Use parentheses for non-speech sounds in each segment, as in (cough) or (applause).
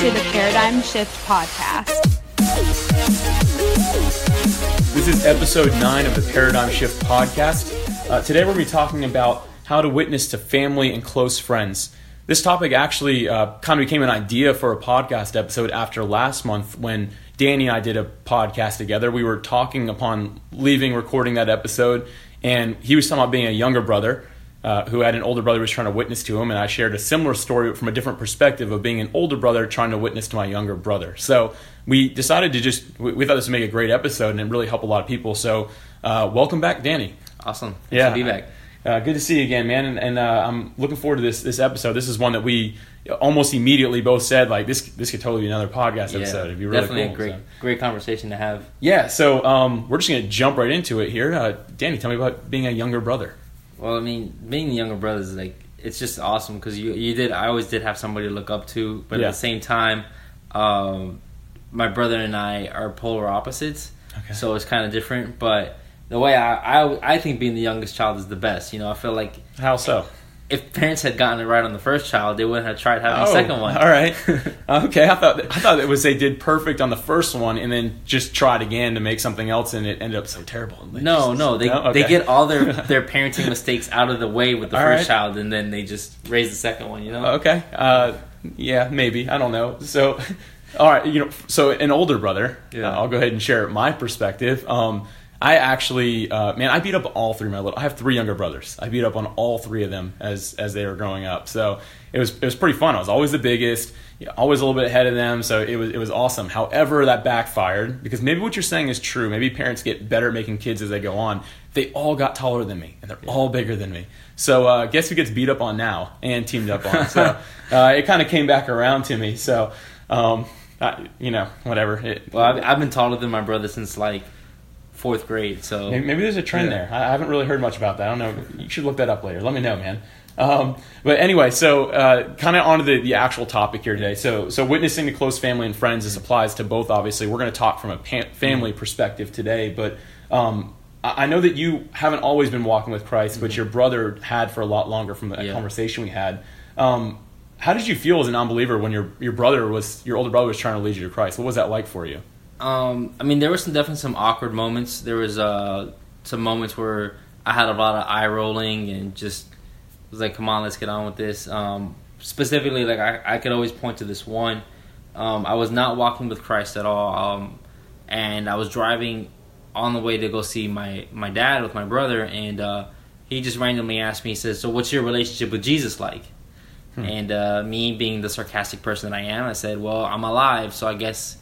to the Paradigm Shift Podcast. This is episode nine of the Paradigm Shift podcast. Uh, today we're going to be talking about how to witness to family and close friends. This topic actually uh, kind of became an idea for a podcast episode after last month when Danny and I did a podcast together. We were talking upon leaving recording that episode, and he was talking about being a younger brother. Uh, who had an older brother who was trying to witness to him, and I shared a similar story from a different perspective of being an older brother trying to witness to my younger brother. So we decided to just we, we thought this would make a great episode and it really help a lot of people. So uh, welcome back, Danny. Awesome. Nice Yeah. to be back. Uh, good to see you again, man. And, and uh, I'm looking forward to this this episode. This is one that we almost immediately both said like this this could totally be another podcast episode. It'd be really definitely cool. a great, So- great conversation to have. Yeah. So um, we're just gonna jump right into it here. Uh, Danny, tell me about being a younger brother. Well, I mean, being the younger brother is like it's just awesome because you you did. I always did have somebody to look up to, but Yeah. at the same time, um, my brother and I are polar opposites, Okay. so it's kind of different. But the way I, I I think being the youngest child is the best. You know, I feel like How so? If parents had gotten it right on the first child, they wouldn't have tried having Oh, a second one. All right. (laughs) okay. I thought I thought it was they did perfect on the first one and then just tried again to make something else and it ended up so terrible. No, no, they No? they get all their (laughs) their parenting mistakes out of the way with the All first right. child, and then they just raise the second one. You know? Okay. Uh, yeah, maybe. I don't know. So, (laughs) all right. You know, so an older brother. Yeah. uh, I'll go ahead and share my perspective. Um, I actually, uh, man, I beat up all three of my little. I have three younger brothers. I beat up on all three of them as as they were growing up. So it was it was pretty fun. I was always the biggest, always a little bit ahead of them. So it was it was awesome. However, that backfired because maybe what you're saying is true. Maybe parents get better at making kids as they go on. They all got taller than me, and they're all bigger than me. So uh, guess who gets beat up on now and teamed up on? So (laughs) uh, it kind of came back around to me. So um, I, you know, whatever. It, Well, I've, I've been taller than my brother since like fourth grade. So Maybe, maybe there's a trend Yeah. there. I I haven't really heard much about that. I don't know. You should look that up later. Let me know, man. Um, but anyway, so uh, kind of onto the, the actual topic here today. So, so witnessing to close family and friends. This applies to both. Obviously, we're going to talk from a pa- family perspective today. But um, I know that you haven't always been walking with Christ, but your brother had for a lot longer. From the Yeah. conversation we had, um, how did you feel as a non-believer when your your brother was your older brother was trying to lead you to Christ? What was that like for you? Um, I mean, there were some definitely some awkward moments. There was uh, some moments where I had a lot of eye rolling and just was like, "Come on, let's get on with this." Um, specifically, like I, I could always point to this one. Um, I was not walking with Christ at all, um, and I was driving on the way to go see my my dad with my brother, and uh, he just randomly asked me, he says, "So, what's your relationship with Jesus like?" And uh, me being the sarcastic person that I am, I said, "Well, I'm alive, so I guess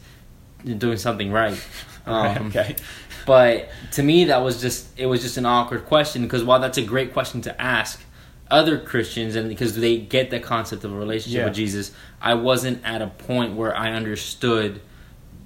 you're doing something (laughs) right." Um, okay. But to me, that was just it was just an awkward question because while that's a great question to ask other Christians and because they get the concept of a relationship Yeah. with Jesus, I wasn't at a point where I understood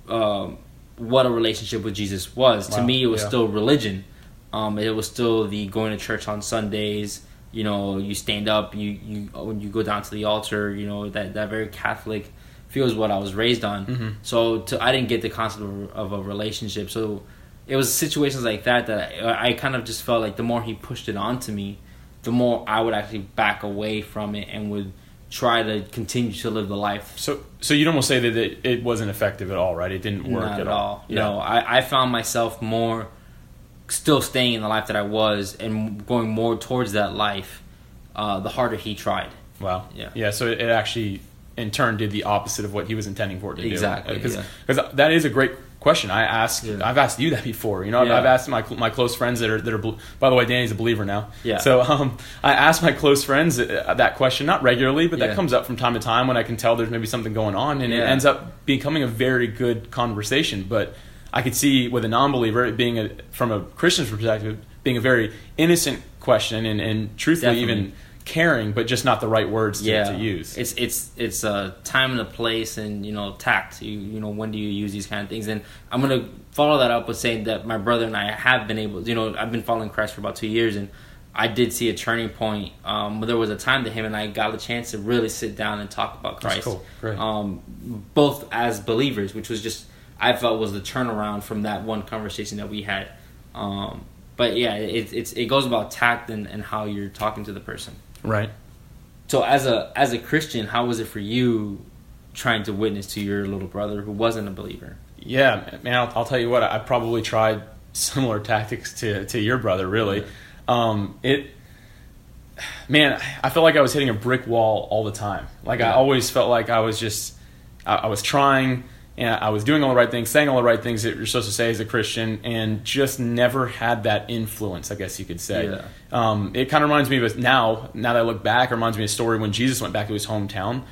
um, what a relationship with Jesus was. To me, it was yeah. still religion. Um, it was still the going to church on Sundays. You know, you stand up, you you when you go down to the altar. You know that that very Catholic feel is what I was raised on. Mhm. So to, I didn't get the concept of, of a relationship. So it was situations like that that I, I kind of just felt like the more he pushed it onto me, the more I would actually back away from it and would try to continue to live the life. So, so you'd almost say that it, it wasn't effective at all, right? It didn't work Not at, at all. all. No, I, I found myself more still staying in the life that I was and going more towards that life. Uh, the harder he tried. Wow. Yeah. Yeah. So it actually, in turn, did the opposite of what he was intending for it to Exactly, do. yeah. Because that is a great question. I asked. Yeah. I've asked you that before. You know, I've, Yeah. I've asked my my close friends that are that are. By the way, Danny's a believer now. Yeah. So um, I ask my close friends uh, that question, not regularly, but that Yeah. comes up from time to time when I can tell there's maybe something going on, and it ends up becoming a very good conversation. But I could see with a non-believer it being a from a Christian's perspective being a very innocent question and, and truthfully Definitely. even caring, but just not the right words to, yeah, to use. It's it's it's a time and a place, and you know tact. You you know when do you use these kind of things? And I'm gonna follow that up with saying that my brother and I have been able. You know, I've been following Christ for about two years, and I did see a turning point. Um, there was a time that him and I got a chance to really sit down and talk about Christ. cool. Um, both as believers, which was just I felt was the turnaround from that one conversation that we had. Um, but yeah, it, it's it goes about tact and, and how you're talking to the person. Right. So as a as a Christian, how was it for you trying to witness to your little brother who wasn't a believer? Yeah, man, I'll, I'll tell you what, I probably tried similar (laughs) tactics to, to your brother, really. Um, it, man, I felt like I was hitting a brick wall all the time. Like, I always felt like I was just, I, I was trying and I was doing all the right things, saying all the right things that you're supposed to say as a Christian, and just never had that influence, I guess you could say. Yeah. Um, it kind of reminds me of now, now that I look back, it reminds me of a story when Jesus went back to his hometown.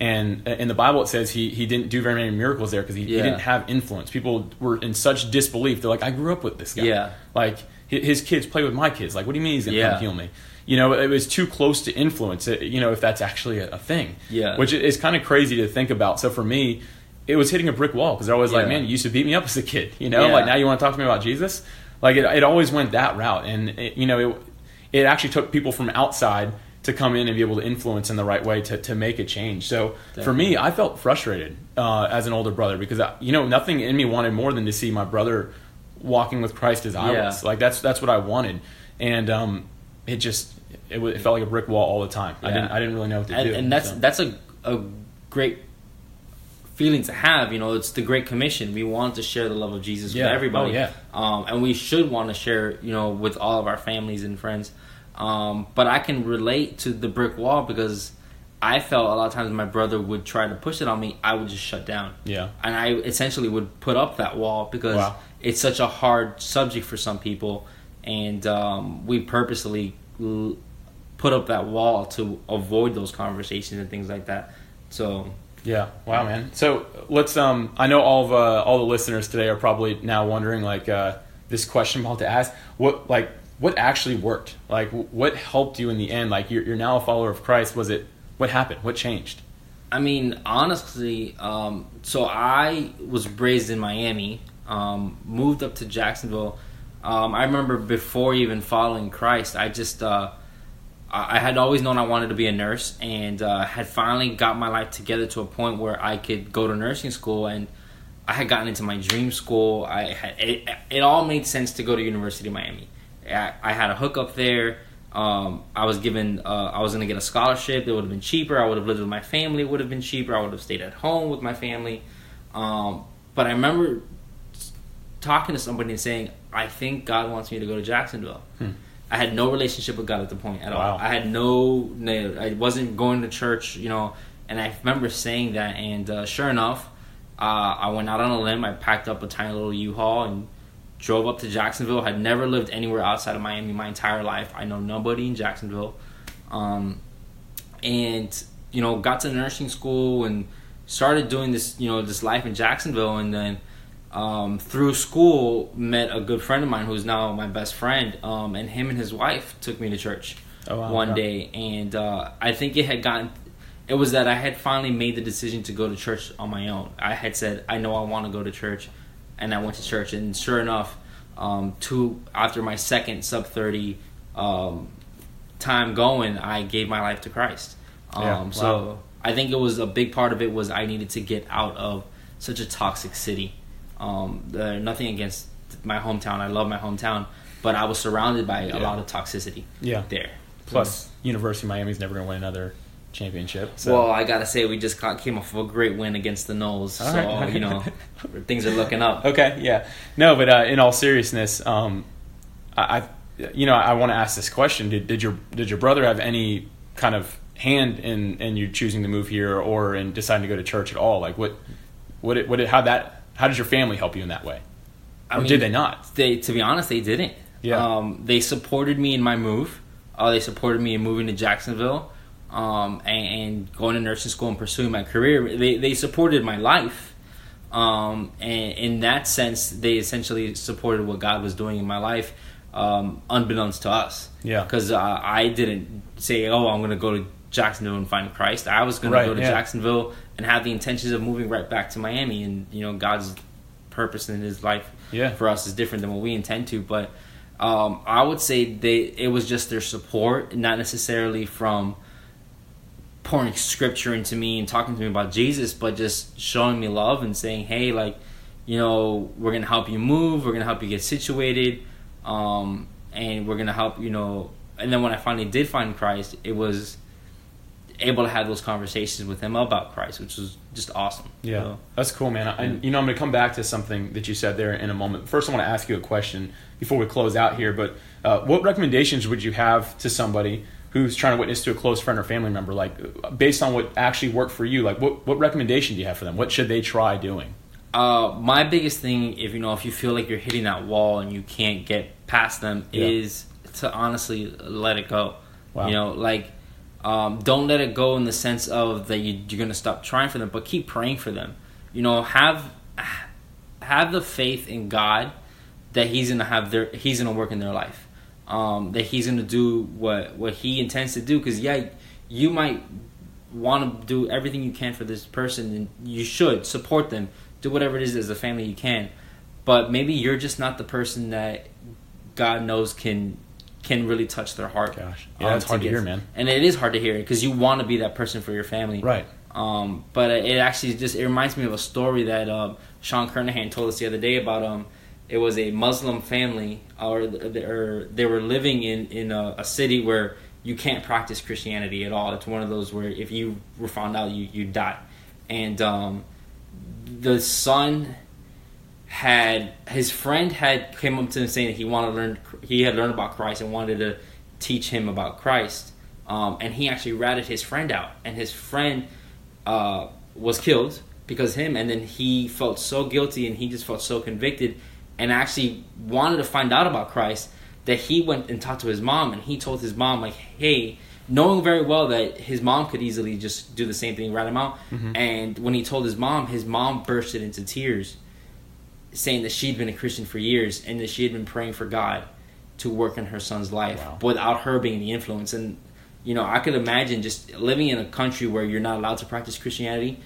And uh, in the Bible, it says he, he didn't do very many miracles there because he, he didn't have influence. People were in such disbelief. They're like, I grew up with this guy. Yeah. Like, his kids play with my kids. Like, what do you mean he's going to Yeah. come heal me? You know, it was too close to influence, uh, you know, if that's actually a, a thing. Yeah. Which is kind of crazy to think about. So for me, it was hitting a brick wall because they're always like, Yeah. man, you used to beat me up as a kid. You know, Yeah. like now you want to talk to me about Jesus? Like, it, it always went that route. And, it, you know, it, it actually took people from outside to come in and be able to influence in the right way to, to make a change. So for me, I felt frustrated uh, as an older brother because I, you know nothing in me wanted more than to see my brother walking with Christ as I Yeah. was. Like that's that's what I wanted, and um, it just it, it felt like a brick wall all the time. I didn't I didn't really know what to and, do. and that's so. that's a a great feeling to have. You know, it's the Great Commission. We want to share the love of Jesus Yeah. with everybody. Oh, yeah. Um, and we should want to share, you know, with all of our families and friends. Um, but I can relate to the brick wall because I felt a lot of times my brother would try to push it on me. I would just shut down. yeah And I essentially would put up that wall because Wow. it's such a hard subject for some people. And um, we purposely l- put up that wall to avoid those conversations and things like that. So Yeah. Wow, man. So let's. Um, I know all of uh, all the listeners today are probably now wondering like uh, this question about to ask. What like what actually worked? Like wh- what helped you in the end? Like you're, you're now a follower of Christ. Was it what happened? What changed? I mean, honestly, um, so I was raised in Miami, um, moved up to Jacksonville. Um, I remember before even following Christ, I just uh, I had always known I wanted to be a nurse, and uh, had finally got my life together to a point where I could go to nursing school, and I had gotten into my dream school. I had it, it all made sense to go to University of Miami. I, I had a hookup there. Um, I was given uh, I was going to get a scholarship. It would have been cheaper. I would have lived with my family. It would have been cheaper. I would have stayed at home with my family. Um, but I remember talking to somebody and saying, "I think God wants me to go to Jacksonville." I had no relationship with God at the point at Wow. all. I had no, I wasn't going to church, you know. And I remember saying that, and uh, sure enough, uh, I went out on a limb. I packed up a tiny little U-Haul and drove up to Jacksonville. Had never lived anywhere outside of Miami my entire life. I know nobody in Jacksonville, um, and you know, got to nursing school and started doing this, you know, this life in Jacksonville, and then um, through school met a good friend of mine who's now my best friend, um, and him and his wife took me to church Oh, wow. one Okay. day, and uh, I think it had gotten. It was that I had finally made the decision to go to church on my own. I had said I know I want to go to church, and I went to church, and sure enough, um, two after my second sub thirty um, time going, I gave my life to Christ. Um, Yeah, wow. So I think it was a big part of it was I needed to get out of such a toxic city. Um, there, nothing against my hometown. I love my hometown, but I was surrounded by a lot of toxicity Yeah. there. Plus, University of Miami's never going to win another championship. So. Well, I gotta say, we just got, came off of a great win against the Noles, All so right. you know (laughs) things are looking up. Okay, yeah, no, but uh, in all seriousness, um, I, I, you know, I want to ask this question: did, did your did your brother have any kind of hand in in you choosing to move here or in deciding to go to church at all? Like, what, what, it, what, it, how that, how did your family help you in that way, I or mean, did they not? They, to be honest, they didn't. Yeah. Um, they supported me in my move. Uh, they supported me in moving to Jacksonville, um, and, and going to nursing school and pursuing my career. They they supported my life. Um, and in that sense, they essentially supported what God was doing in my life, um, unbeknownst to us. Yeah. Because uh, I didn't say, "Oh, I'm going to go to Jacksonville and find Christ." I was going Right, to go to yeah. Jacksonville and have the intentions of moving right back to Miami, and you know, God's purpose in His life Yeah. for us is different than what we intend to. But um, I would say they it was just their support, not necessarily from pouring scripture into me and talking to me about Jesus, but just showing me love and saying, "Hey, like, you know, we're gonna help you move. We're gonna help you get situated, um, and we're gonna help you know." And then when I finally did find Christ, it was able to have those conversations with him about Christ, which was just awesome. Yeah, So, that's cool, man. And you know, I'm going to come back to something that you said there in a moment. First, I want to ask you a question before we close out here. But uh, what recommendations would you have to somebody who's trying to witness to a close friend or family member, like based on what actually worked for you? Like, what what recommendation do you have for them? What should they try doing? Uh, my biggest thing, if you know, if you feel like you're hitting that wall and you can't get past them, Yeah. is to honestly let it go. Wow. You know, like um, don't let it go in the sense of that you, you're gonna stop trying for them, but keep praying for them. You know, have have the faith in God that He's gonna have their He's gonna work in their life. Um, that He's gonna do what what He intends to do. Because yeah, you might want to do everything you can for this person, and you should support them. Do whatever it is as a family you can. But maybe you're just not the person that God knows can can really touch their heart. Gosh. Yeah, it's hard to get- hear, man. And it is hard to hear because you want to be that person for your family. Right. Um, but it actually just it reminds me of a story that um, Sean Kernahan told us the other day about um, it was a Muslim family or, or they were living in in a, a city where you can't practice Christianity at all. It's one of those where if you were found out, you you die. And um, the son had his friend had came up to him saying that he wanted to learn he had learned about Christ and wanted to teach him about Christ. Um, and he actually ratted his friend out, and his friend uh, was killed because of him. And then he felt so guilty, and he just felt so convicted, and actually wanted to find out about Christ that he went and talked to his mom, and he told his mom like, "Hey." Knowing very well that his mom could easily just do the same thing, rat him out. And when he told his mom, his mom bursted into tears saying that she'd been a Christian for years and that she had been praying for God to work in her son's life Wow. without her being the influence. And you know, I could imagine just living in a country where you're not allowed to practice Christianity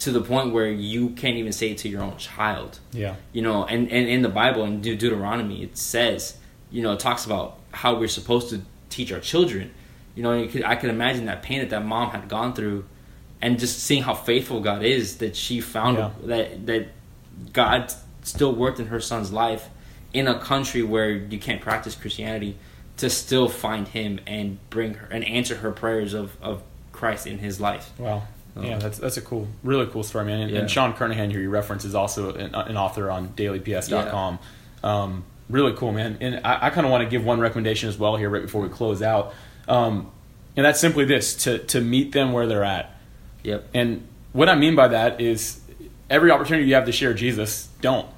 to the point where you can't even say it to your own child. Yeah. You know, and, and in the Bible in Deut- Deuteronomy it says, you know, it talks about how we're supposed to teach our children. You know, you could, I could imagine that pain that that mom had gone through, and just seeing how faithful God is that she found Yeah. that that God still worked in her son's life in a country where you can't practice Christianity to still find him and bring her and answer her prayers of, of Christ in his life. Wow. Oh. Yeah, that's that's a cool, really cool story, man. And, Yeah. and Sean Kernahan, who you reference, is also an, an author on DailyPS.com. Um, really cool, man. And I, I kind of want to give one recommendation as well here, right before we close out. Um, and that's simply this: to to meet them where they're at. Yep. And what I mean by that is, every opportunity you have to share Jesus, don't.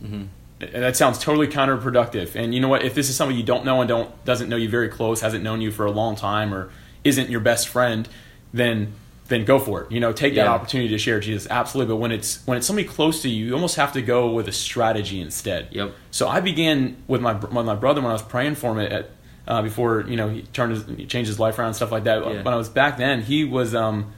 Hmm that sounds totally counterproductive. And you know what? If this is somebody you don't know and don't doesn't know you very close, hasn't known you for a long time, or isn't your best friend, then then go for it. You know, take that opportunity to share Jesus. Absolutely. But when it's when it's somebody close to you, you almost have to go with a strategy instead. Yep. So I began with my with my brother when I was praying for him at uh, before you know he turned his he changed his life around and stuff like that. Yeah. When I was back then, he was um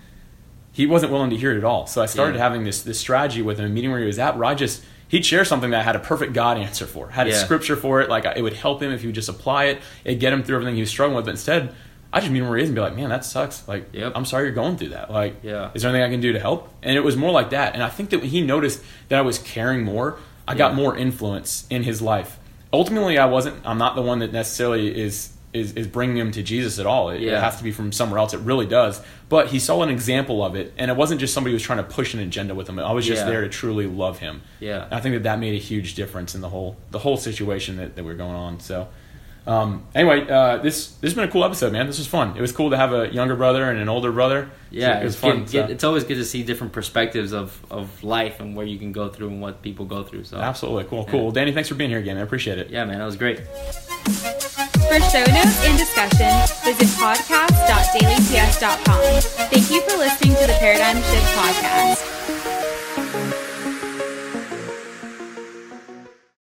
he wasn't willing to hear it at all. So I started Yeah. having this this strategy with him, a meeting where he was at, where I just he'd share something that I had a perfect God answer for, had a scripture for it, like uh, it would help him if he would just apply it, it'd get him through everything he was struggling with. But instead, I just meet him where he is and be like, man, that sucks. Like, Yep. I'm sorry you're going through that. Like, Yeah. is there anything I can do to help? And it was more like that. And I think that when he noticed that I was caring more, I got more influence in his life. Ultimately, I wasn't. I'm not the one that necessarily is is, is bringing him to Jesus at all. It, it has to be from somewhere else. It really does. But he saw an example of it, and it wasn't just somebody who was trying to push an agenda with him. I was just Yeah. there to truly love him. Yeah. And I think that that made a huge difference in the whole the whole situation that, that we are going on. So. Um, anyway, uh, this this has been a cool episode, man. This was fun. It was cool to have a younger brother and an older brother. Yeah, it was it's, fun. good- so- it's always good to see different perspectives of, of life and where you can go through and what people go through. So Absolutely cool, cool. Well, Danny, thanks for being here again. I appreciate it. yeah, man, that was great. For show notes and discussion, visit podcast.dailyps.com. Thank you for listening to the Paradigm Shift Podcast.